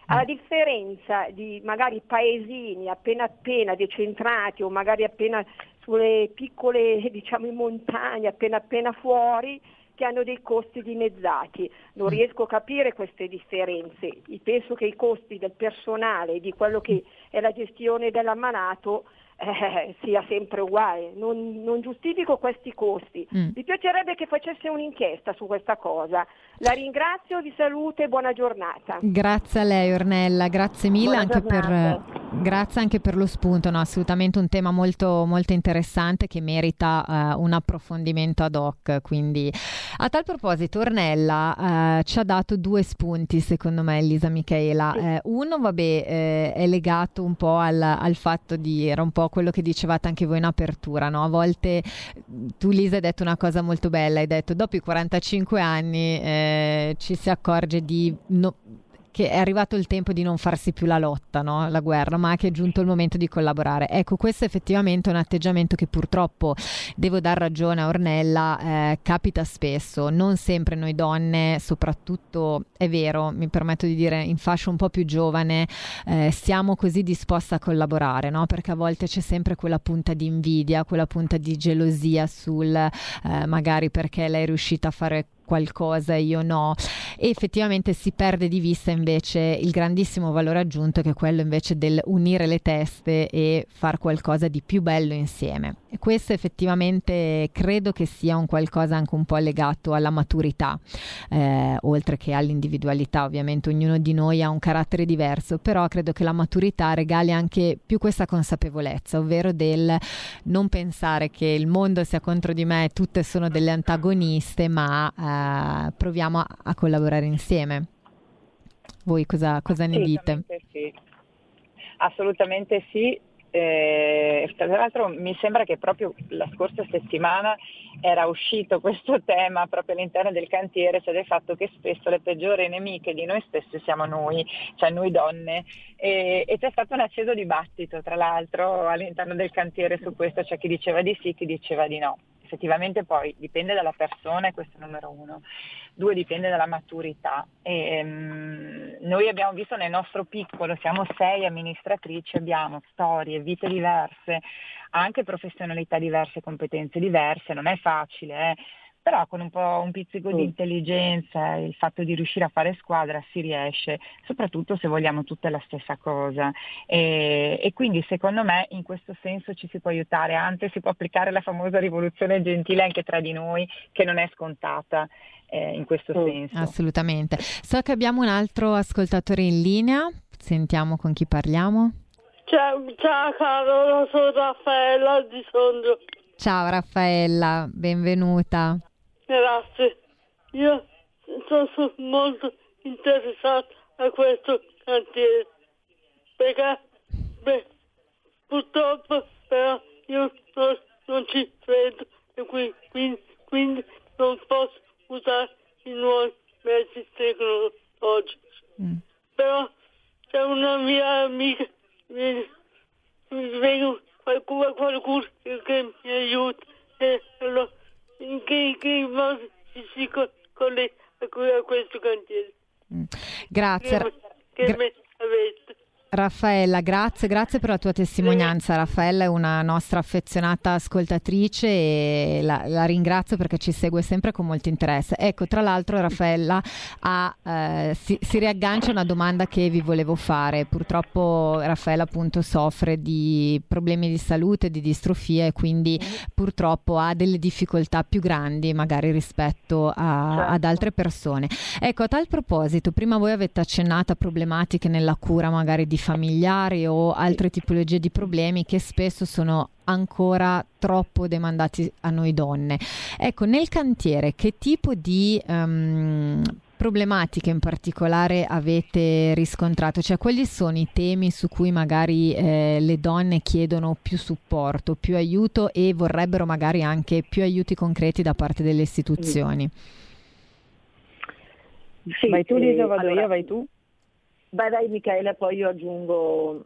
[SPEAKER 5] a differenza di magari paesini appena appena decentrati o magari appena sulle piccole diciamo in montagna, appena appena fuori, che hanno dei costi dimezzati. Non mm. riesco a capire queste differenze. Io penso che i costi del personale, di quello che è la gestione dell'ammalato, eh, <laughs> sia sempre uguale. Non, non, giustifico questi costi. Mm. Mi piacerebbe che facesse un'inchiesta su questa cosa. La ringrazio, vi saluto e buona giornata.
[SPEAKER 2] Grazie a lei Ornella, grazie mille anche per Grazie anche per lo spunto, no? assolutamente un tema molto, molto interessante che merita uh, un approfondimento ad hoc. Quindi. A tal proposito, Ornella uh, ci ha dato due spunti, secondo me, Elisa Michaela. Uh, uno, vabbè, è legato un po' al, al, fatto di, era un po' quello che dicevate anche voi in apertura, no? a volte tu Lisa hai detto una cosa molto bella, hai detto dopo i 45 anni eh, ci si accorge di... No, che è arrivato il tempo di non farsi più la lotta, no? la guerra, ma che è giunto il momento di collaborare. Ecco, questo effettivamente è un atteggiamento che purtroppo, devo dar ragione a Ornella, eh, capita spesso. Non sempre noi donne, soprattutto, è vero, mi permetto di dire, in fascia un po' più giovane, eh, siamo così disposte a collaborare, no? perché a volte c'è sempre quella punta di invidia, quella punta di gelosia sul eh, magari perché lei è riuscita a fare qualcosa e io no. E effettivamente si perde di vista invece il grandissimo valore aggiunto che è quello invece del unire le teste e far qualcosa di più bello insieme questo effettivamente credo che sia un qualcosa anche un po' legato alla maturità eh, oltre che all'individualità ovviamente ognuno di noi ha un carattere diverso però credo che la maturità regali anche più questa consapevolezza ovvero del non pensare che il mondo sia contro di me e tutte sono delle antagoniste ma eh, proviamo a, a, collaborare insieme. Voi cosa, cosa ne dite?
[SPEAKER 4] Sì. Assolutamente sì. Eh, tra l'altro mi sembra che proprio la scorsa settimana era uscito questo <laughs> tema proprio all'interno del cantiere, cioè del fatto che spesso le peggiori nemiche di noi stessi siamo noi, cioè noi donne. E, e c'è stato un acceso dibattito, tra l'altro, all'interno del cantiere su questo, cioè chi diceva di sì, chi diceva di no effettivamente poi dipende dalla persona questo è numero uno. Due, dipende dalla maturità. E, um, noi abbiamo visto nel nostro piccolo, siamo sei amministratrici, abbiamo storie, vite diverse, anche professionalità diverse, competenze diverse, non è facile. Eh però con un po' un pizzico mm. di intelligenza, il fatto di riuscire a fare squadra si riesce, soprattutto se vogliamo tutte la stessa cosa. E, e, quindi secondo me in questo senso ci si può aiutare, anzi si può applicare la famosa rivoluzione gentile anche tra di noi, che non è scontata. Eh, in questo mm. senso.
[SPEAKER 2] Assolutamente. So che abbiamo un altro ascoltatore in linea, sentiamo con chi parliamo.
[SPEAKER 6] Ciao, ciao caro, sono Raffaella di Sondrio.
[SPEAKER 2] Ciao Raffaella, benvenuta.
[SPEAKER 6] Grazie. Io sono molto interessato a questo cantiere perché beh, purtroppo però io non, non ci credo e qui, quindi, quindi, non posso usare i nuovi mezzi tecnologici. Mm. Però c'è una mia amica, mi, mi vengo qualcuno, qualcuno che mi aiuta e allora che, che si, si collega a questo cantiere.
[SPEAKER 2] Mm. Grazie.
[SPEAKER 6] Che, che Gra- avete.
[SPEAKER 2] Raffaella, grazie, grazie per la tua testimonianza. Raffaella è una nostra affezionata ascoltatrice e la, la ringrazio perché ci segue sempre con molto interesse. Ecco, tra l'altro Raffaella ha, eh, si, si, riaggancia a una domanda che vi volevo fare. Purtroppo Raffaella appunto soffre di problemi di salute, di distrofia e quindi purtroppo ha delle difficoltà più grandi magari rispetto a, certo. ad altre persone. Ecco, a tal proposito, prima voi avete accennato a problematiche nella cura magari di familiari o altre tipologie di problemi che spesso sono ancora troppo demandati a noi donne. Ecco, nel cantiere che tipo di um, problematiche in particolare avete riscontrato? Cioè, quali sono i temi su cui magari eh, le donne chiedono più supporto, più aiuto e vorrebbero magari anche più aiuti concreti da parte delle istituzioni?
[SPEAKER 4] Sì, vai tu Lisa, vado allora, io, vai tu?
[SPEAKER 3] Vai, vai Michele, poi io aggiungo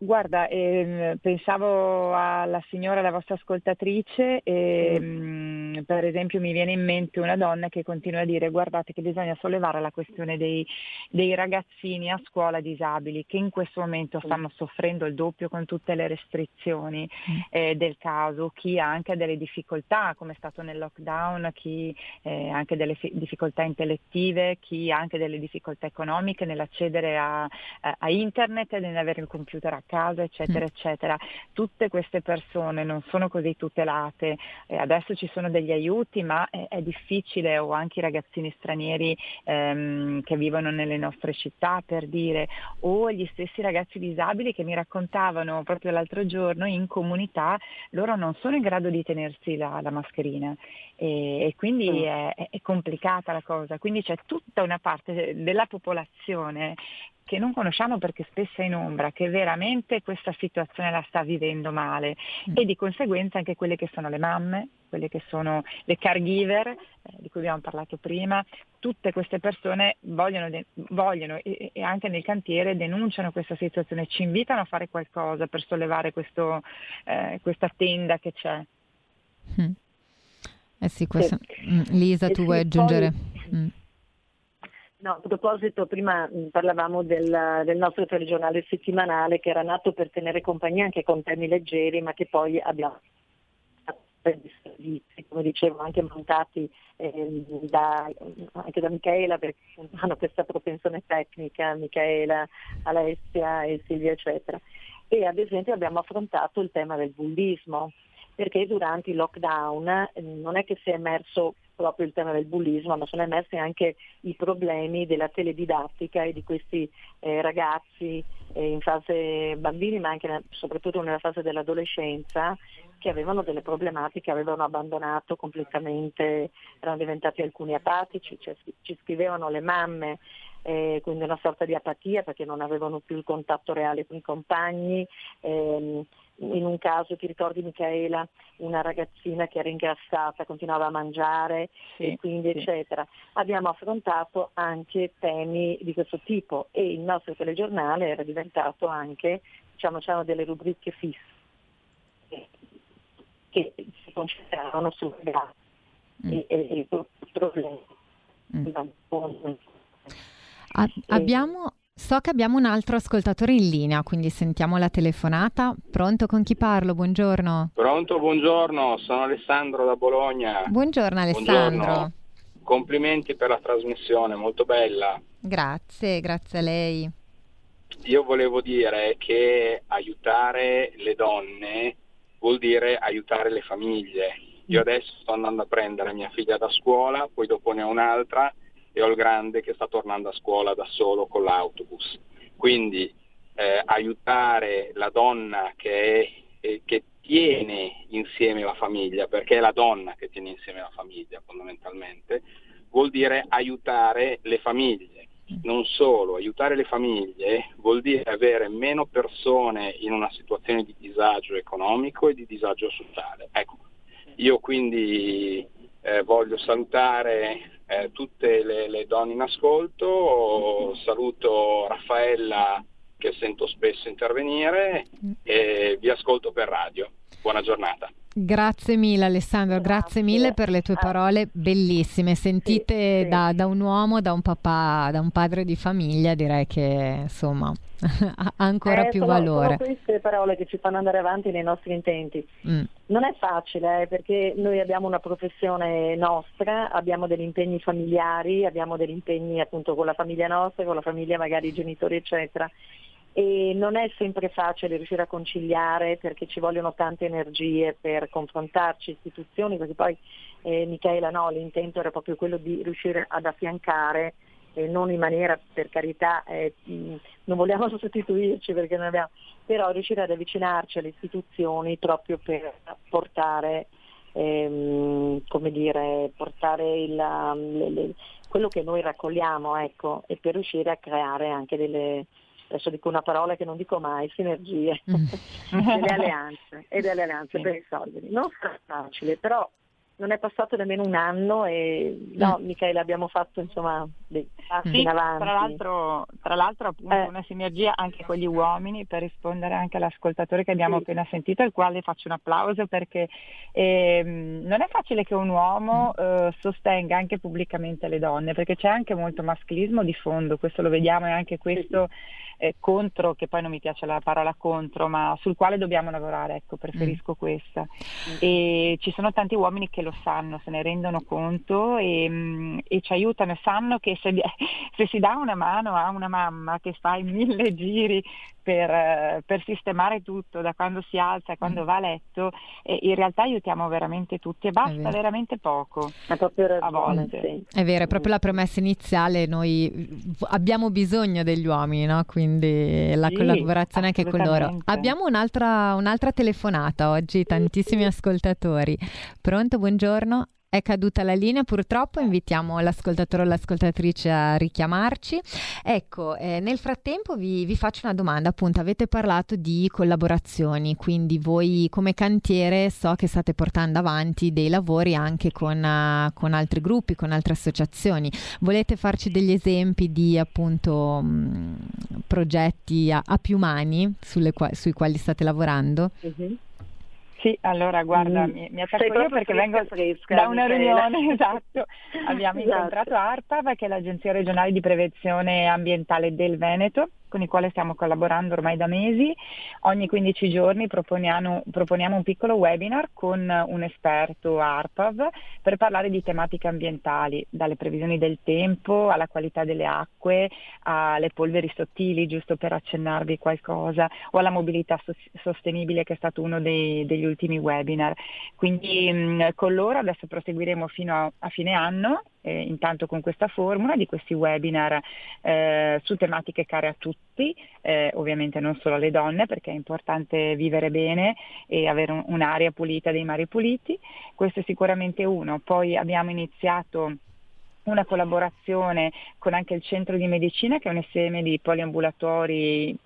[SPEAKER 4] Guarda, ehm, pensavo alla signora, la vostra ascoltatrice, e, mm. Per esempio mi viene in mente una donna che continua a dire guardate che bisogna sollevare la questione dei, dei ragazzini a scuola disabili che in questo momento stanno soffrendo il doppio con tutte le restrizioni mm. eh, del caso, chi ha anche delle difficoltà come è stato nel lockdown, chi eh, ha anche delle fi- difficoltà intellettive, chi ha anche delle difficoltà economiche nell'accedere a, a, a internet e nell'avere il computer a casa, eccetera, mm. eccetera. Tutte queste persone non sono così tutelate, eh, adesso ci sono degli degli aiuti, ma è, è difficile, o anche i ragazzini stranieri ehm, che vivono nelle nostre città per dire, o gli stessi ragazzi disabili che mi raccontavano proprio l'altro giorno in comunità, loro non sono in grado di tenersi la, la mascherina e, e quindi mm. è, è complicata la cosa, quindi c'è tutta una parte della popolazione che non conosciamo perché spesso è in ombra, che veramente questa situazione la sta vivendo male mm. e di conseguenza anche quelle che sono le mamme, quelle che sono le caregiver, eh, di cui abbiamo parlato prima, tutte queste persone vogliono, de- vogliono e-, e, anche nel cantiere denunciano questa situazione, ci invitano a fare qualcosa per sollevare questo, eh, questa tenda che c'è.
[SPEAKER 2] Mm. Eh sì, questo... Mm, Lisa, tu vuoi aggiungere? Poi... Mm.
[SPEAKER 3] No, a proposito, prima parlavamo del, del, nostro telegiornale settimanale che era nato per tenere compagnia anche con temi leggeri, ma che poi abbiamo come dicevo, anche montati eh, da, anche da Michaela perché hanno questa propensione tecnica, Michaela, Alessia e Silvia eccetera. E ad esempio abbiamo affrontato il tema del bullismo, perché durante il lockdown eh, non è che si è emerso proprio il tema del bullismo, ma sono emersi anche i problemi della teledidattica e di questi eh, ragazzi eh, in fase bambini, ma anche soprattutto nella fase dell'adolescenza, che avevano delle problematiche, avevano abbandonato completamente, erano diventati alcuni apatici, cioè, ci scrivevano le mamme eh, quindi una sorta di apatia perché non avevano più il contatto reale con i compagni. Ehm, in un caso ti ricordi Michaela, una ragazzina che era ingrassata, continuava a mangiare sì, e quindi sì. eccetera. Abbiamo affrontato anche temi di questo tipo e il nostro telegiornale era diventato anche, diciamo, c'erano delle rubriche fisse che si concentravano sul mm. e, e, e i problemi. Mm.
[SPEAKER 2] abbiamo, so che abbiamo un altro ascoltatore in linea, quindi sentiamo la telefonata. Pronto con chi parlo? Buongiorno.
[SPEAKER 7] Pronto, buongiorno, sono Alessandro da Bologna.
[SPEAKER 2] Buongiorno Alessandro.
[SPEAKER 7] Buongiorno. Complimenti per la trasmissione, molto bella.
[SPEAKER 2] Grazie, grazie a lei.
[SPEAKER 7] Io volevo dire che aiutare le donne vuol dire aiutare le famiglie. Io adesso sto andando a prendere mia figlia da scuola, poi dopo ne ho un'altra ho il grande che sta tornando a scuola da solo con l'autobus. Quindi eh, aiutare la donna che, è, eh, che tiene insieme la famiglia, perché è la donna che tiene insieme la famiglia fondamentalmente, vuol dire aiutare le famiglie. Non solo, aiutare le famiglie vuol dire avere meno persone in una situazione di disagio economico e di disagio sociale. Ecco, io quindi eh, voglio salutare eh, tutte le, le, donne in ascolto, saluto Raffaella che sento spesso intervenire e vi ascolto per radio. Buona giornata.
[SPEAKER 2] Grazie mille Alessandro, grazie, grazie mille per le tue ah. parole bellissime, sentite sì, Da, da, un uomo, da un papà, da un padre di famiglia, direi che insomma <laughs> ha ancora
[SPEAKER 3] eh,
[SPEAKER 2] più
[SPEAKER 3] sono,
[SPEAKER 2] valore.
[SPEAKER 3] Sono queste parole che ci fanno andare avanti nei nostri intenti. Mm. Non è facile eh, perché noi abbiamo una professione nostra, abbiamo degli impegni familiari, abbiamo degli impegni appunto con la famiglia nostra, con la famiglia magari i genitori eccetera e non è sempre facile riuscire a conciliare perché ci vogliono tante energie per confrontarci istituzioni, perché poi eh, Michela no, l'intento era proprio quello di riuscire ad affiancare eh, non in maniera per carità, eh, non vogliamo <laughs> sostituirci perché non abbiamo, però riuscire ad avvicinarci alle istituzioni proprio per portare, ehm, dire, portare il, le, le, quello che noi raccogliamo ecco, e per riuscire a creare anche delle, adesso dico una parola che non dico mai, sinergie, <laughs> mm. delle alleanze e delle alleanze per risolverli. Non sarà facile, però non è passato nemmeno un anno e no, mm. Michele, abbiamo fatto insomma dei passi
[SPEAKER 4] sì,
[SPEAKER 3] in avanti.
[SPEAKER 4] Tra l'altro, tra l'altro appunto eh. una sinergia anche con gli uomini per rispondere anche all'ascoltatore che abbiamo sì. appena sentito, al quale faccio un applauso perché eh, non è facile che un uomo mm. eh, sostenga anche pubblicamente le donne, perché c'è anche molto maschilismo di fondo, questo lo vediamo e anche questo... Sì eh, contro, che poi non mi piace la parola contro, ma sul quale dobbiamo lavorare, ecco, preferisco mm. questa. E ci sono tanti uomini che lo sanno, se ne rendono conto e, mm, e ci aiutano e sanno che se, <laughs> se, si dà una mano a una mamma che fa i mille giri per, per sistemare tutto da quando si alza a quando mm. va a letto, eh, in realtà aiutiamo veramente tutti e basta veramente poco.
[SPEAKER 3] È proprio ragione, a Sì.
[SPEAKER 2] È vero, è proprio la promessa iniziale, noi abbiamo bisogno degli uomini, no? quindi la sì, collaborazione anche con loro. Abbiamo un'altra, un'altra telefonata oggi, tantissimi ascoltatori. Pronto, buongiorno. È caduta la linea, purtroppo invitiamo l'ascoltatore o l'ascoltatrice a richiamarci. Ecco, eh, nel frattempo vi, vi, faccio una domanda, appunto avete parlato di collaborazioni, quindi voi come cantiere so che state portando avanti dei lavori anche con, uh, con altri gruppi, con altre associazioni. Volete farci degli esempi di appunto mh, progetti a, a, più mani qua- sui quali state lavorando?
[SPEAKER 4] Uh-huh. Sì, allora guarda, mm. mi, mi attacco io perché vengo fresca, da una riunione, <laughs> esatto. Abbiamo esatto. incontrato ARPAV, che è l'Agenzia regionale di prevenzione ambientale del Veneto, con i quali stiamo collaborando ormai da mesi. Ogni 15 giorni proponiamo, proponiamo, un piccolo webinar con un esperto ARPAV per parlare di tematiche ambientali, dalle previsioni del tempo alla qualità delle acque, alle polveri sottili, giusto per accennarvi qualcosa, o alla mobilità sostenibile che è stato uno dei, degli ultimi webinar. Quindi mh, con loro adesso proseguiremo fino a, a fine anno eh, intanto con questa formula di questi webinar eh, su tematiche care a tutti, eh, ovviamente non solo alle donne perché è importante vivere bene e avere un, un'aria pulita dei mari puliti, questo è sicuramente uno. Poi abbiamo iniziato una collaborazione con anche il centro di medicina che è un SM di poliambulatori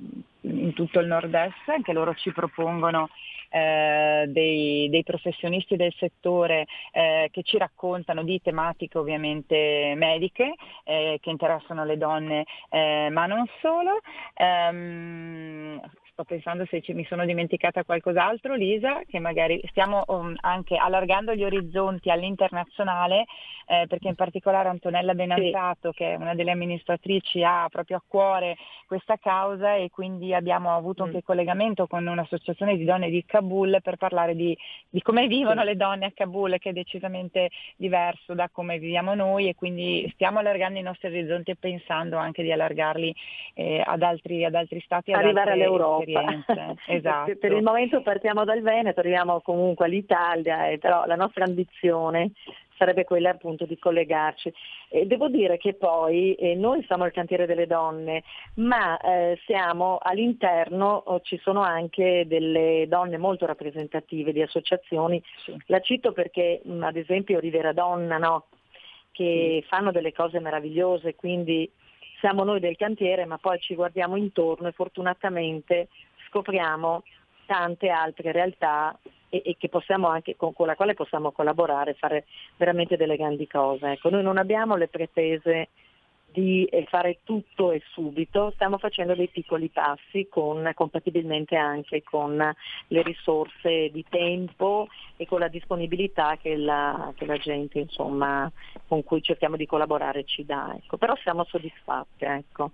[SPEAKER 4] in tutto il nord-est, anche loro ci propongono eh, dei, dei, professionisti del settore eh, che ci raccontano di tematiche ovviamente mediche eh, che interessano le donne, eh, ma non solo. Um, sto pensando se ci, mi sono dimenticata qualcos'altro, Lisa, che magari stiamo um, anche allargando gli orizzonti all'internazionale, eh, perché in particolare Antonella Benanzato, sì. che è una delle amministratrici, ha proprio a cuore questa causa e quindi abbiamo avuto mm. anche collegamento con un'associazione di donne di Kabul per parlare di, di come vivono sì. le donne a Kabul, che è decisamente diverso da come viviamo noi e quindi stiamo allargando i nostri orizzonti e pensando anche di allargarli eh, ad, altri, ad altri stati.
[SPEAKER 3] Arrivare all'Europa esperienze. <laughs> esatto. Per il momento partiamo dal Veneto, arriviamo comunque all'Italia, eh, però la nostra ambizione sarebbe quella appunto di collegarci. E devo dire che poi eh, noi siamo il cantiere delle donne, ma eh, siamo all'interno, oh, ci sono anche delle donne molto rappresentative di associazioni, sì. la cito perché mh, ad esempio Rivera Donna, no? che sì. fanno delle cose meravigliose, quindi siamo noi del cantiere, ma poi ci guardiamo intorno e fortunatamente scopriamo tante altre realtà e, e anche, con, con, la quale possiamo collaborare e fare veramente delle grandi cose. Ecco, noi non abbiamo le pretese di eh, fare tutto e subito, stiamo facendo dei piccoli passi con, compatibilmente anche con le risorse di tempo e con la disponibilità che la, che la gente insomma, con cui cerchiamo di collaborare ci dà. Ecco. Però siamo soddisfatte ecco.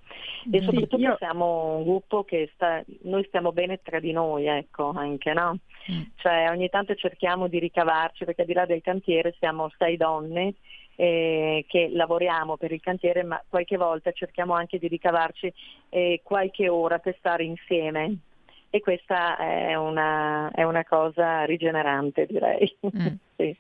[SPEAKER 3] e soprattutto io... siamo un gruppo che sta, noi stiamo bene tra di noi ecco, anche, no? mm. cioè, ogni tanto cerchiamo di ricavarci perché al di là del cantiere siamo sei donne eh, che lavoriamo per il cantiere, ma qualche volta cerchiamo anche di ricavarci eh, qualche ora per stare insieme e questa è una, è una cosa rigenerante direi. Mm.
[SPEAKER 4] Sì.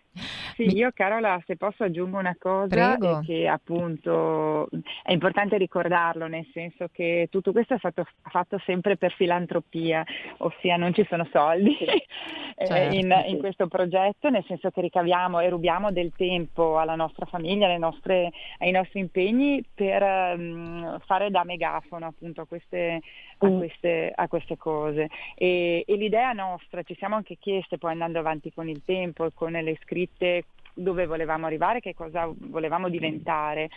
[SPEAKER 4] Sì, io Carola, se posso aggiungo una cosa, Prego. che appunto è importante ricordarlo, nel senso che tutto questo è stato fatto sempre per filantropia, ossia non ci sono soldi. <laughs> Eh, certo, in, in, questo progetto, nel senso che ricaviamo e rubiamo del tempo alla nostra famiglia, nostre, ai nostri impegni per um, fare da megafono appunto a queste, a mm. queste, a queste cose. E, e l'idea nostra, ci siamo anche chieste poi andando avanti con il tempo e con le scritte dove volevamo arrivare, che cosa volevamo diventare.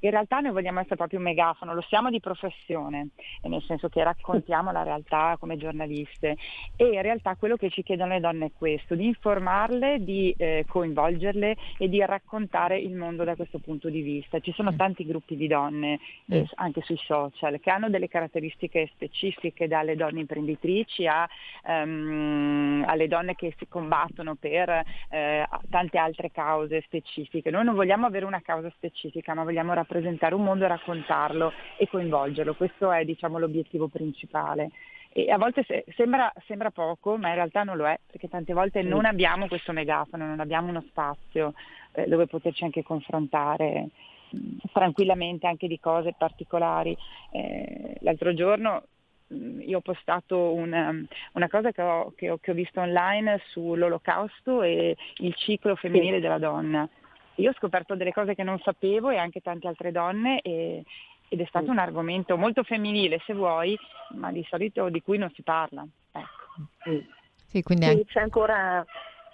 [SPEAKER 4] In realtà noi vogliamo essere proprio un megafono, lo siamo di professione, nel senso che raccontiamo la realtà come giornaliste e in realtà quello che ci chiedono le donne è questo, di informarle, di eh, coinvolgerle e di raccontare il mondo da questo punto di vista. Ci sono mm. tanti gruppi di donne, eh, mm. anche sui social, che hanno delle caratteristiche specifiche dalle donne imprenditrici a, um, alle donne che si combattono per eh, tante altre cause specifiche. Noi non vogliamo avere una causa specifica, ma vogliamo rappresentare un mondo e raccontarlo e coinvolgerlo. Questo è diciamo, l'obiettivo principale. E a volte se, sembra, sembra, poco, ma in realtà non lo è, perché tante volte non abbiamo questo megafono, non abbiamo uno spazio eh, dove poterci anche confrontare mh, mm, tranquillamente anche di cose particolari. Eh, l'altro giorno io ho postato una, una cosa che ho, che, ho, che ho, visto online sull'olocausto e il ciclo femminile sì. della donna. Io ho scoperto delle cose che non sapevo e anche tante altre donne e, ed è stato sì. un argomento molto femminile se vuoi, ma di solito di cui non si parla. Ecco.
[SPEAKER 3] Sì, quindi anche... c'è ancora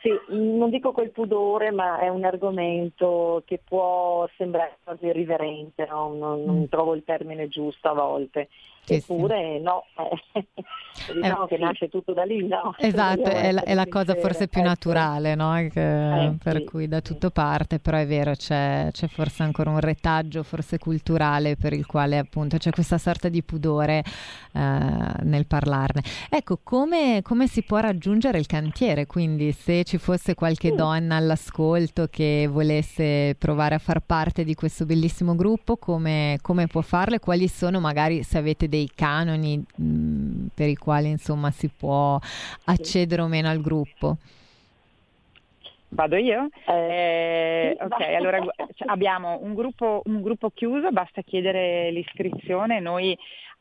[SPEAKER 3] sì, non dico quel pudore, ma è un argomento che può sembrare quasi irriverente, no? non, non, mm. trovo il termine giusto a volte. Sì, Eppure sì. no, <laughs> diciamo eh, che nasce tutto da lì, no? <laughs>
[SPEAKER 2] Esatto, è la, è la cosa forse più ecco. naturale, no? che, eh, per sì, cui da tutto parte, però è vero, c'è, c'è, forse ancora un retaggio, forse culturale, per il quale appunto c'è questa sorta di pudore eh, nel parlarne. Ecco, come, come, si può raggiungere il cantiere? Quindi se ci fosse qualche mm. donna all'ascolto che volesse provare a far parte di questo bellissimo gruppo, come, come può farlo e quali sono magari se avete dei dei canoni mh, per i quali insomma si può accedere o meno al gruppo?
[SPEAKER 4] Vado io? Eh, ok, allora abbiamo un gruppo, un gruppo chiuso, basta chiedere l'iscrizione, noi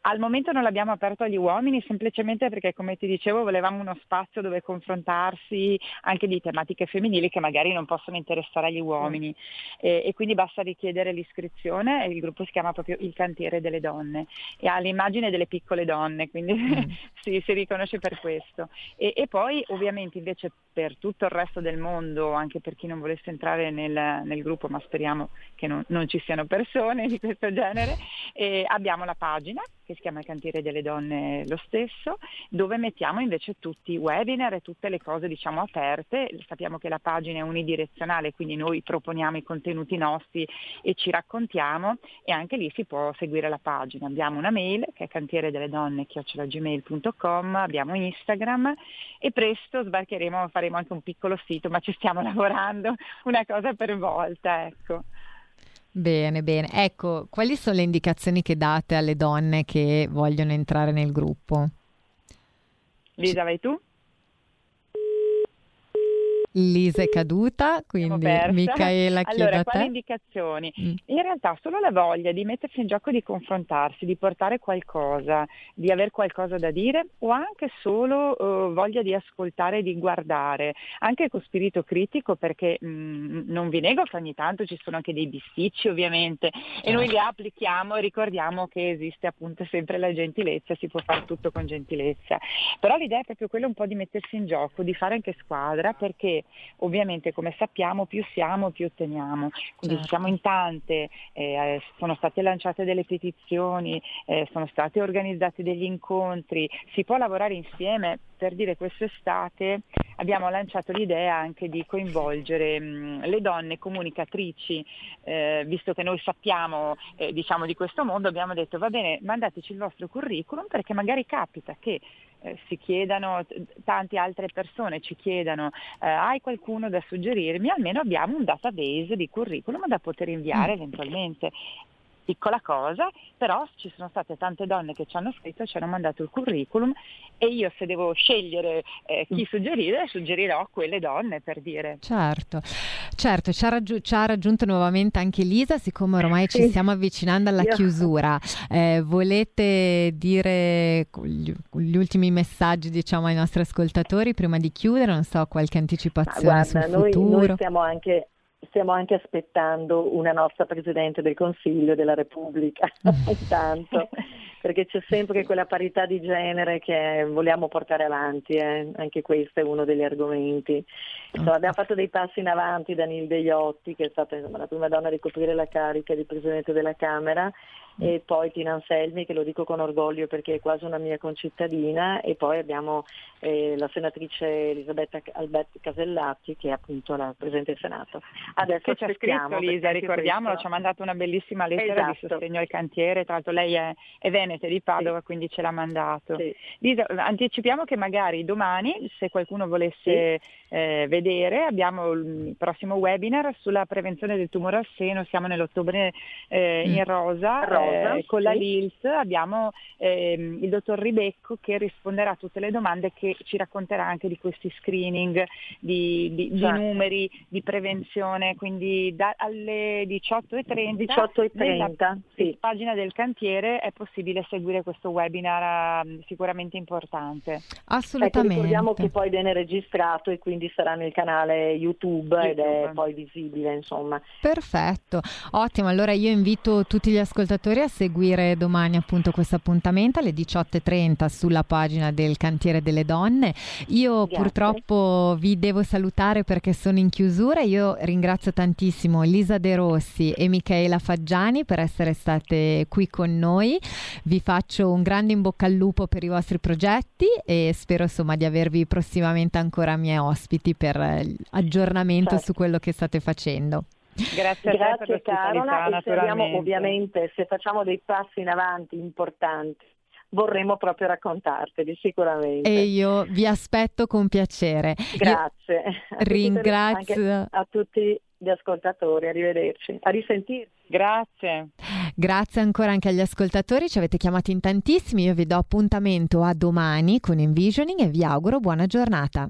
[SPEAKER 4] al momento non l'abbiamo aperto agli uomini semplicemente perché, come ti dicevo, volevamo uno spazio dove confrontarsi anche di tematiche femminili che magari non possono interessare agli uomini e, e quindi basta richiedere l'iscrizione e il gruppo si chiama proprio Il Cantiere delle Donne e ha l'immagine delle piccole donne, quindi mm. <laughs> si, si, riconosce per questo. E, e, poi ovviamente invece per tutto il resto del mondo, anche per chi non volesse entrare nel, nel gruppo, ma speriamo che non, non, ci siano persone di questo genere, abbiamo la pagina che si chiama il Cantiere delle Donne lo stesso, dove mettiamo invece tutti i webinar e tutte le cose diciamo aperte. Sappiamo che la pagina è unidirezionale, quindi noi proponiamo i contenuti nostri e ci raccontiamo e anche lì si può seguire la pagina. Abbiamo una mail che è cantiere delle donne chiocciolagmail.com, abbiamo Instagram e presto sbarcheremo, faremo anche un piccolo sito, ma ci stiamo <laughs> lavorando una cosa per volta, ecco.
[SPEAKER 2] Bene, bene. Ecco, quali sono le indicazioni che date alle donne che vogliono entrare nel gruppo?
[SPEAKER 4] Lisa, vai tu?
[SPEAKER 2] Lisa è caduta, quindi Michaela chiede
[SPEAKER 4] allora,
[SPEAKER 2] a
[SPEAKER 4] te. Quali indicazioni? Mm. In realtà solo la voglia di mettersi in gioco, di confrontarsi, di portare qualcosa, di avere qualcosa da dire o anche solo uh, voglia di ascoltare e di guardare, anche con spirito critico perché mh, mm, non vi nego che ogni tanto ci sono anche dei bisticci ovviamente e noi li applichiamo e ricordiamo che esiste appunto sempre la gentilezza, si può fare tutto con gentilezza. Però l'idea è proprio quella un po' di mettersi in gioco, di fare anche squadra perché ovviamente come sappiamo più siamo più otteniamo, quindi certo. siamo in tante, eh, sono state lanciate delle petizioni, eh, sono stati organizzati degli incontri, si può lavorare insieme, per dire quest'estate abbiamo lanciato l'idea anche di coinvolgere mh, le donne comunicatrici, eh, visto che noi sappiamo eh, diciamo, di questo mondo, abbiamo detto va bene, mandateci il vostro curriculum perché magari capita che eh, si chiedano, tante altre persone ci chiedano eh, hai qualcuno da suggerirmi, almeno abbiamo un database di curriculum da poter inviare mm. eventualmente piccola cosa, però ci sono state tante donne che ci hanno scritto ci hanno mandato il curriculum e io se devo scegliere eh, chi mm. suggerire, suggerirò quelle donne per dire.
[SPEAKER 2] Certo, certo, ci ha, raggiu- ci ha raggiunto nuovamente anche Lisa, siccome ormai ci stiamo avvicinando alla io. chiusura, eh, volete dire gli, gli, ultimi messaggi diciamo ai nostri ascoltatori prima di chiudere, non so, qualche anticipazione
[SPEAKER 3] guarda,
[SPEAKER 2] sul
[SPEAKER 3] noi,
[SPEAKER 2] futuro?
[SPEAKER 3] Noi stiamo anche stiamo anche aspettando una nostra Presidente del Consiglio della Repubblica, <laughs> intanto, perché c'è sempre quella parità di genere che vogliamo portare avanti, eh. anche questo è uno degli argomenti. Insomma, abbiamo fatto dei passi in avanti da Nilde Iotti, che è stata insomma, la prima donna a ricoprire la carica di Presidente della Camera, e poi Tina Anselmi, che lo dico con orgoglio perché è quasi una mia concittadina, e poi abbiamo eh, la senatrice Elisabetta Alberti Casellati, che è appunto la Presidente del Senato.
[SPEAKER 4] Adesso che ci ha scritto Lisa, ricordiamolo, questo... ci ha mandato una bellissima lettera esatto. di sostegno al cantiere, tra l'altro lei è, è venete di Padova, sì. quindi ce l'ha mandato. Sì. Lisa, anticipiamo che magari domani, se qualcuno volesse sì. Eh, vedere, abbiamo il prossimo webinar sulla prevenzione del tumore al seno, siamo nell'ottobre eh, mm. in rosa, rosa eh, con la LILS, abbiamo ehm, il dottor Ribecco che risponderà a tutte le domande che ci racconterà anche di questi screening, di, di, certo. di numeri, di prevenzione, quindi da, alle 18.30, 18.30 nella sì. pagina del cantiere è possibile seguire questo webinar uh, sicuramente importante.
[SPEAKER 2] Assolutamente.
[SPEAKER 3] Ecco, ricordiamo che poi viene registrato e quindi sarà nel canale YouTube, YouTube. ed è poi visibile, insomma.
[SPEAKER 2] Perfetto, ottimo. Allora io invito tutti gli ascoltatori a seguire domani appunto questo appuntamento alle 18.30 sulla pagina del Cantiere delle Donne. Io Grazie. purtroppo vi devo salutare perché sono in chiusura. Io ringrazio tantissimo Lisa De Rossi e Michaela Faggiani per essere state qui con noi. Vi faccio un grande in bocca al lupo per i vostri progetti e spero insomma di avervi prossimamente ancora miei ospiti per aggiornamento certo. su quello che state facendo.
[SPEAKER 4] Grazie, a
[SPEAKER 3] Grazie Carola e speriamo ovviamente se facciamo dei passi in avanti importanti vorremmo proprio raccontarteli sicuramente.
[SPEAKER 2] E io vi aspetto con piacere.
[SPEAKER 3] Grazie.
[SPEAKER 2] Io <laughs> ringrazio
[SPEAKER 3] a tutti gli ascoltatori, arrivederci, a risentirci.
[SPEAKER 4] Grazie.
[SPEAKER 2] Grazie ancora anche agli ascoltatori, ci avete chiamati in tantissimi, io vi do appuntamento a domani con Envisioning e vi auguro buona giornata.